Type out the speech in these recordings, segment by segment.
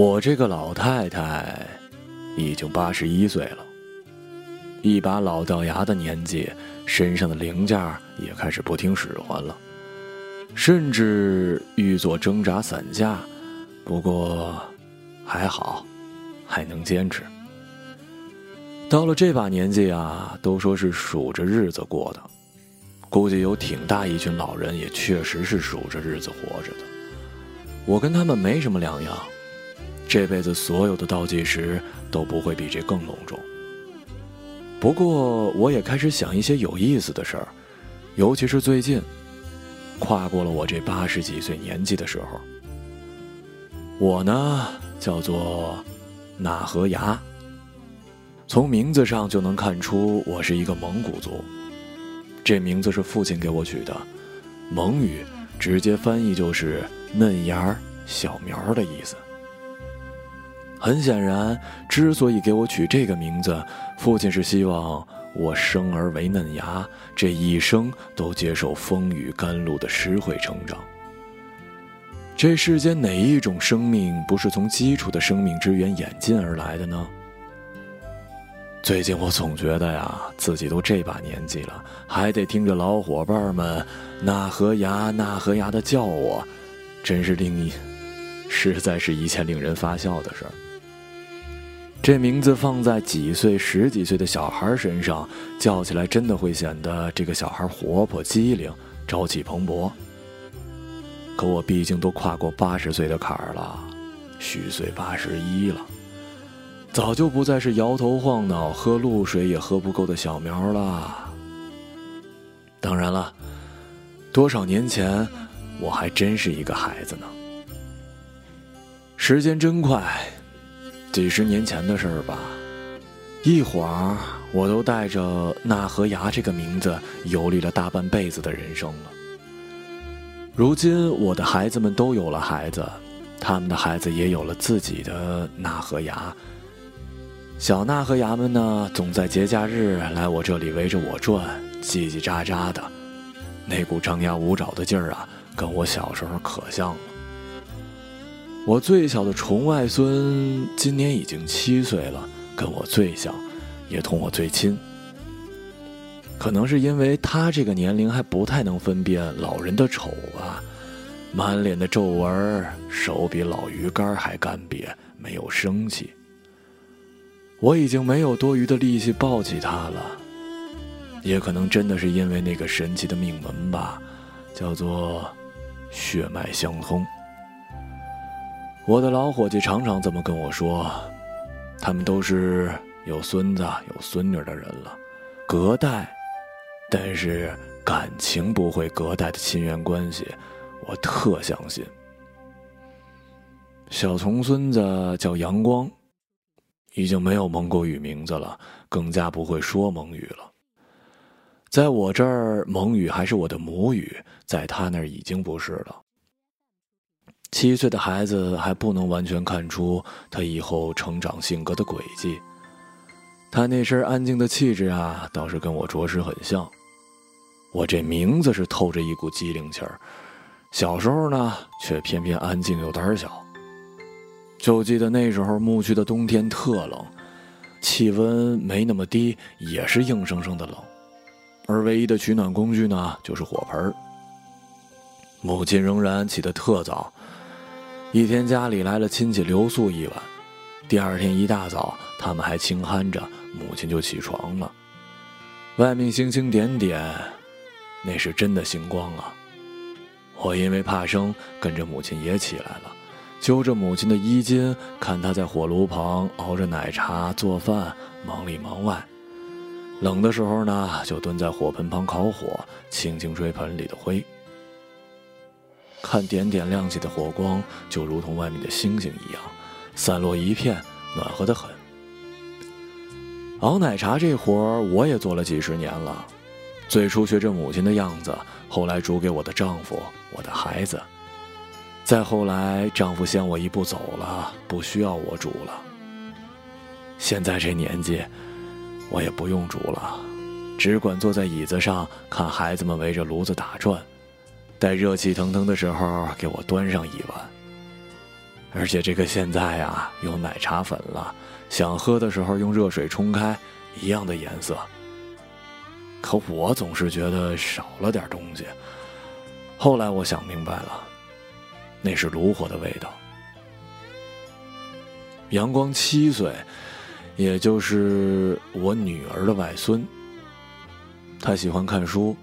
我这个老太太已经八十一岁了，一把老掉牙的年纪，身上的零件也开始不听使唤了，甚至欲做挣扎散架。不过还好，还能坚持。到了这把年纪啊，都说是数着日子过的，估计有挺大一群老人也确实是数着日子活着的。我跟他们没什么两样，这辈子所有的倒计时都不会比这更隆重。不过我也开始想一些有意思的事儿，尤其是最近，跨过了我这八十几岁年纪的时候，我呢叫做纳河牙。从名字上就能看出我是一个蒙古族，这名字是父亲给我取的，蒙语直接翻译就是“嫩芽”“小苗”的意思。很显然，之所以给我取这个名字，父亲是希望我生而为嫩芽，这一生都接受风雨甘露的施惠成长。这世间哪一种生命不是从基础的生命之源演进而来的呢？最近我总觉得呀，自己都这把年纪了，还得听着老伙伴们“那和牙那和牙”的叫我，真是令一，实在是一件令人发笑的事儿。这名字放在几岁、十几岁的小孩身上，叫起来真的会显得这个小孩活泼机灵、朝气蓬勃。可我毕竟都跨过八十岁的坎儿了，虚岁八十一了。早就不再是摇头晃脑、喝露水也喝不够的小苗了。当然了，多少年前，我还真是一个孩子呢。时间真快，几十年前的事儿吧，一会儿我都带着纳和牙这个名字游历了大半辈子的人生了。如今，我的孩子们都有了孩子，他们的孩子也有了自己的纳和牙。小娜和牙”们呢，总在节假日来我这里围着我转，叽叽喳喳的，那股张牙舞爪的劲儿啊，跟我小时候可像了。我最小的重外孙今年已经七岁了，跟我最像，也同我最亲。可能是因为他这个年龄还不太能分辨老人的丑吧，满脸的皱纹，手比老鱼干还干瘪，没有生气。我已经没有多余的力气抱起他了，也可能真的是因为那个神奇的命门吧，叫做血脉相通。我的老伙计常常这么跟我说，他们都是有孙子有孙女的人了，隔代，但是感情不会隔代的亲缘关系，我特相信。小重孙子叫阳光。已经没有蒙古语名字了，更加不会说蒙语了。在我这儿，蒙语还是我的母语，在他那儿已经不是了。七岁的孩子还不能完全看出他以后成长性格的轨迹，他那身安静的气质啊，倒是跟我着实很像。我这名字是透着一股机灵气儿，小时候呢，却偏偏安静又胆小。就记得那时候牧区的冬天特冷，气温没那么低，也是硬生生的冷，而唯一的取暖工具呢，就是火盆母亲仍然起得特早，一天家里来了亲戚留宿一晚，第二天一大早，他们还轻鼾着，母亲就起床了。外面星星点点，那是真的星光啊！我因为怕生，跟着母亲也起来了。揪着母亲的衣襟，看她在火炉旁熬着奶茶、做饭，忙里忙外。冷的时候呢，就蹲在火盆旁烤火，轻轻吹盆里的灰。看点点亮起的火光，就如同外面的星星一样，散落一片，暖和的很。熬奶茶这活儿我也做了几十年了，最初学着母亲的样子，后来煮给我的丈夫、我的孩子。再后来，丈夫先我一步走了，不需要我煮了。现在这年纪，我也不用煮了，只管坐在椅子上看孩子们围着炉子打转，待热气腾腾的时候给我端上一碗。而且这个现在啊有奶茶粉了，想喝的时候用热水冲开，一样的颜色。可我总是觉得少了点东西。后来我想明白了，那是炉火的味道。阳光七岁，也就是我女儿的外孙。他喜欢看书。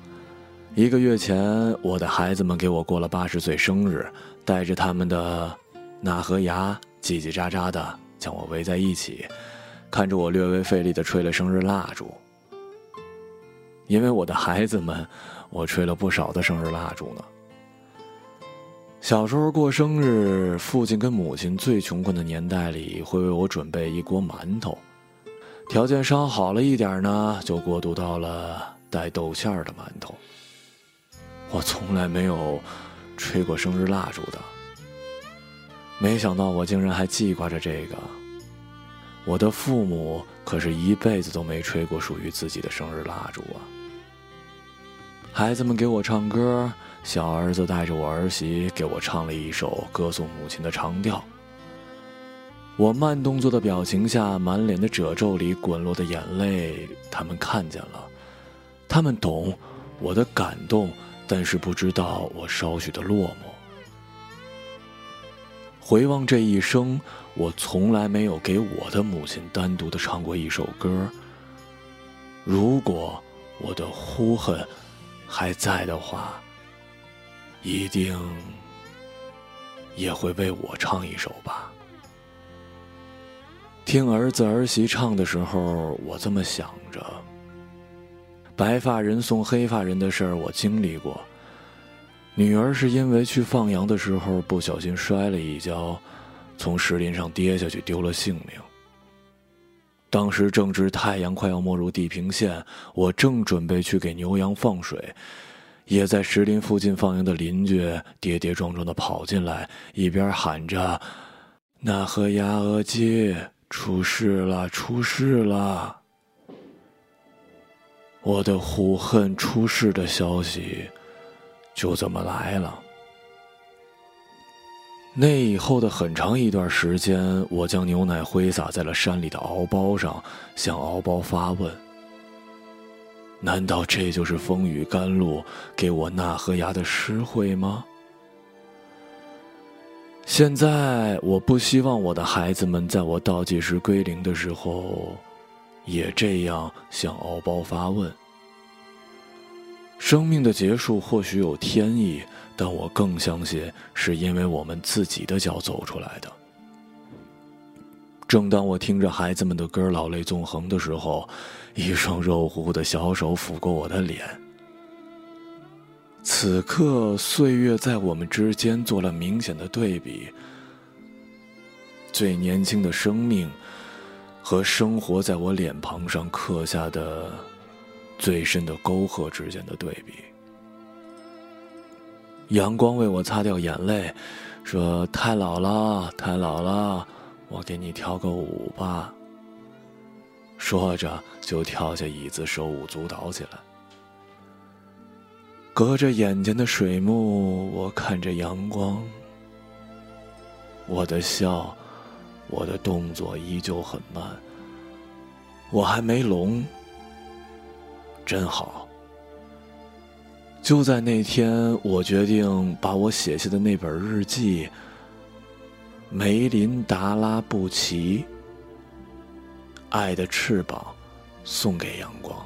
一个月前，我的孩子们给我过了八十岁生日，带着他们的那和牙，叽叽喳喳的将我围在一起，看着我略微费力的吹了生日蜡烛。因为我的孩子们，我吹了不少的生日蜡烛呢。小时候过生日，父亲跟母亲最穷困的年代里会为我准备一锅馒头，条件稍好了一点呢，就过渡到了带豆馅儿的馒头。我从来没有吹过生日蜡烛的，没想到我竟然还记挂着这个。我的父母可是一辈子都没吹过属于自己的生日蜡烛啊！孩子们给我唱歌，小儿子带着我儿媳给我唱了一首歌颂母亲的长调。我慢动作的表情下，满脸的褶皱里滚落的眼泪，他们看见了，他们懂我的感动。但是不知道我少许的落寞。回望这一生，我从来没有给我的母亲单独的唱过一首歌。如果我的呼恨还在的话，一定也会为我唱一首吧。听儿子儿媳唱的时候，我这么想着。白发人送黑发人的事儿我经历过。女儿是因为去放羊的时候不小心摔了一跤，从石林上跌下去丢了性命。当时正值太阳快要没入地平线，我正准备去给牛羊放水，也在石林附近放羊的邻居跌跌撞撞的跑进来，一边喊着：“那和牙鹅鸡出事了，出事了！”我的虎恨出世的消息，就这么来了。那以后的很长一段时间，我将牛奶挥洒在了山里的敖包上，向敖包发问：难道这就是风雨甘露给我纳河牙的施惠吗？现在，我不希望我的孩子们在我倒计时归零的时候。也这样向敖包发问。生命的结束或许有天意，但我更相信是因为我们自己的脚走出来的。正当我听着孩子们的歌老泪纵横的时候，一双肉乎乎的小手抚过我的脸。此刻，岁月在我们之间做了明显的对比。最年轻的生命。和生活在我脸庞上刻下的最深的沟壑之间的对比。阳光为我擦掉眼泪，说：“太老了，太老了，我给你跳个舞吧。”说着就跳下椅子，手舞足蹈起来。隔着眼前的水幕，我看着阳光，我的笑。我的动作依旧很慢，我还没聋，真好。就在那天，我决定把我写下的那本日记《梅林达拉布奇爱的翅膀》送给阳光。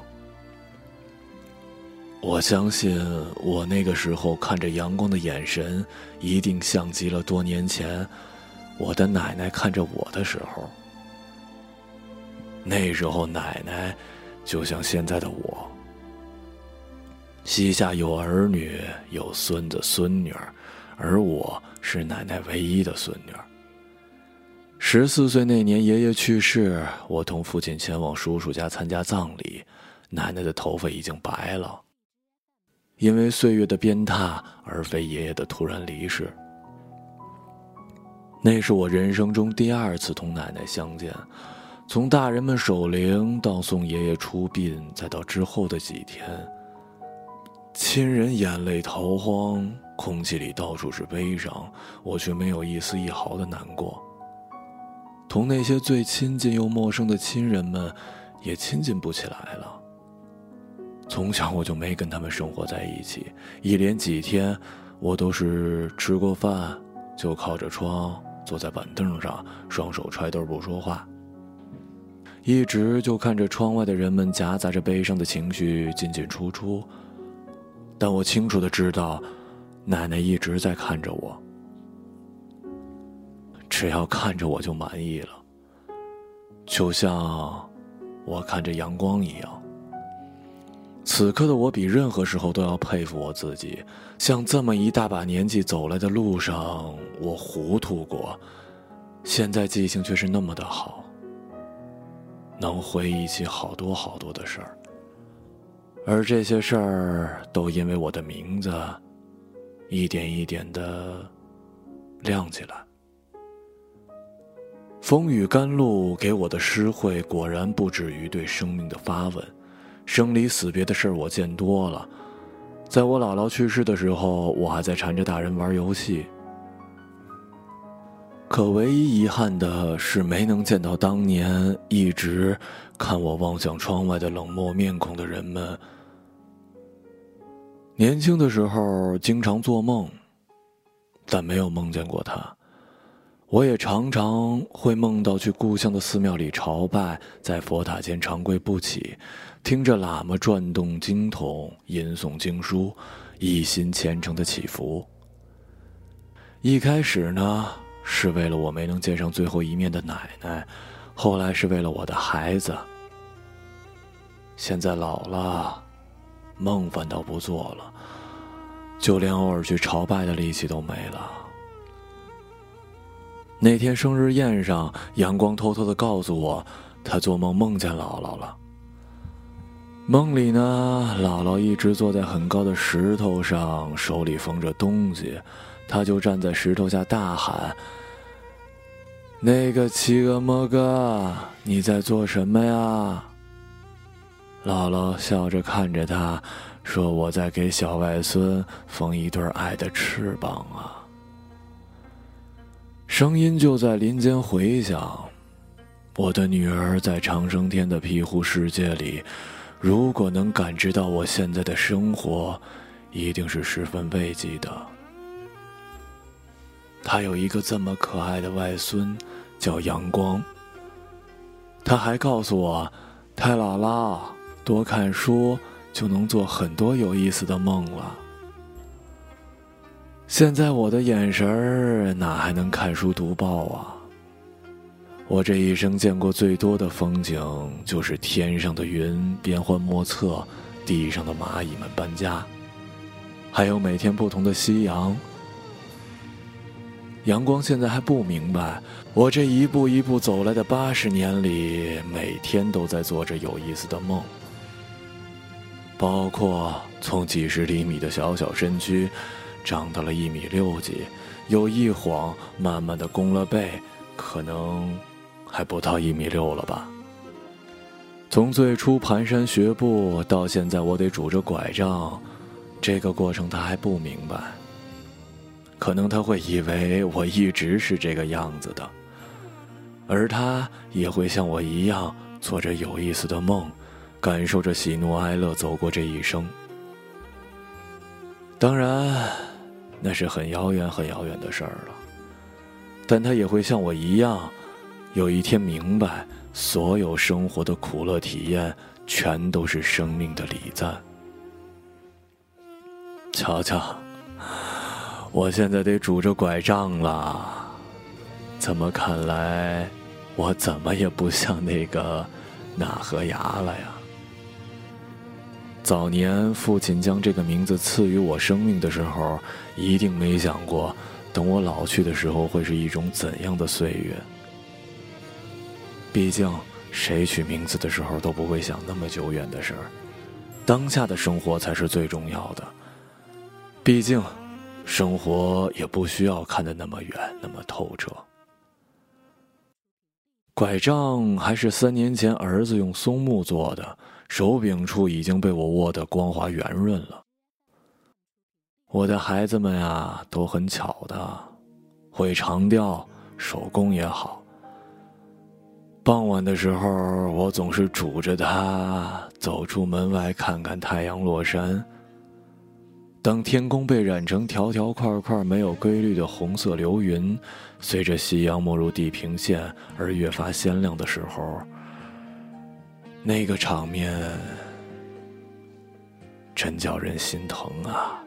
我相信，我那个时候看着阳光的眼神，一定像极了多年前。我的奶奶看着我的时候，那时候奶奶就像现在的我，膝下有儿女，有孙子孙女儿，而我是奶奶唯一的孙女儿。十四岁那年，爷爷去世，我同父亲前往叔叔家参加葬礼，奶奶的头发已经白了，因为岁月的鞭挞，而非爷爷的突然离世。那是我人生中第二次同奶奶相见，从大人们守灵到送爷爷出殡，再到之后的几天，亲人眼泪逃荒，空气里到处是悲伤，我却没有一丝一毫的难过。同那些最亲近又陌生的亲人们，也亲近不起来了。从小我就没跟他们生活在一起，一连几天，我都是吃过饭就靠着窗坐在板凳上，双手揣兜不说话，一直就看着窗外的人们夹杂着悲伤的情绪进进出出。但我清楚的知道，奶奶一直在看着我，只要看着我就满意了，就像我看着阳光一样。此刻的我比任何时候都要佩服我自己，像这么一大把年纪走来的路上，我糊涂过，现在记性却是那么的好，能回忆起好多好多的事儿，而这些事儿都因为我的名字，一点一点的亮起来。风雨甘露给我的诗会，果然不止于对生命的发问。生离死别的事儿我见多了，在我姥姥去世的时候，我还在缠着大人玩游戏。可唯一遗憾的是，没能见到当年一直看我望向窗外的冷漠面孔的人们。年轻的时候经常做梦，但没有梦见过他。我也常常会梦到去故乡的寺庙里朝拜，在佛塔前长跪不起，听着喇嘛转动经筒、吟诵经书，一心虔诚的祈福。一开始呢，是为了我没能见上最后一面的奶奶，后来是为了我的孩子。现在老了，梦反倒不做了，就连偶尔去朝拜的力气都没了。那天生日宴上，阳光偷偷的告诉我，他做梦梦见姥姥了。梦里呢，姥姥一直坐在很高的石头上，手里缝着东西，他就站在石头下大喊：“那个七个么个，你在做什么呀？”姥姥笑着看着他，说：“我在给小外孙缝一对爱的翅膀啊。”声音就在林间回响。我的女儿在长生天的庇护世界里，如果能感知到我现在的生活，一定是十分慰藉的。她有一个这么可爱的外孙，叫阳光。他还告诉我，太姥姥多看书就能做很多有意思的梦了。现在我的眼神儿哪还能看书读报啊？我这一生见过最多的风景，就是天上的云变幻莫测，地上的蚂蚁们搬家，还有每天不同的夕阳。阳光现在还不明白，我这一步一步走来的八十年里，每天都在做着有意思的梦，包括从几十厘米的小小身躯。长到了一米六几，又一晃，慢慢的弓了背，可能还不到一米六了吧。从最初蹒跚学步到现在，我得拄着拐杖，这个过程他还不明白。可能他会以为我一直是这个样子的，而他也会像我一样做着有意思的梦，感受着喜怒哀乐，走过这一生。当然。那是很遥远、很遥远的事儿了，但他也会像我一样，有一天明白，所有生活的苦乐体验，全都是生命的礼赞。瞧瞧，我现在得拄着拐杖了，怎么看来，我怎么也不像那个纳河牙了呀？早年父亲将这个名字赐予我生命的时候，一定没想过，等我老去的时候会是一种怎样的岁月。毕竟，谁取名字的时候都不会想那么久远的事儿，当下的生活才是最重要的。毕竟，生活也不需要看得那么远、那么透彻。拐杖还是三年前儿子用松木做的。手柄处已经被我握得光滑圆润了，我的孩子们呀，都很巧的，会长调，手工也好。傍晚的时候，我总是拄着它走出门外，看看太阳落山。当天空被染成条条块块、没有规律的红色流云，随着夕阳没入地平线而越发鲜亮的时候，那个场面真叫人心疼啊！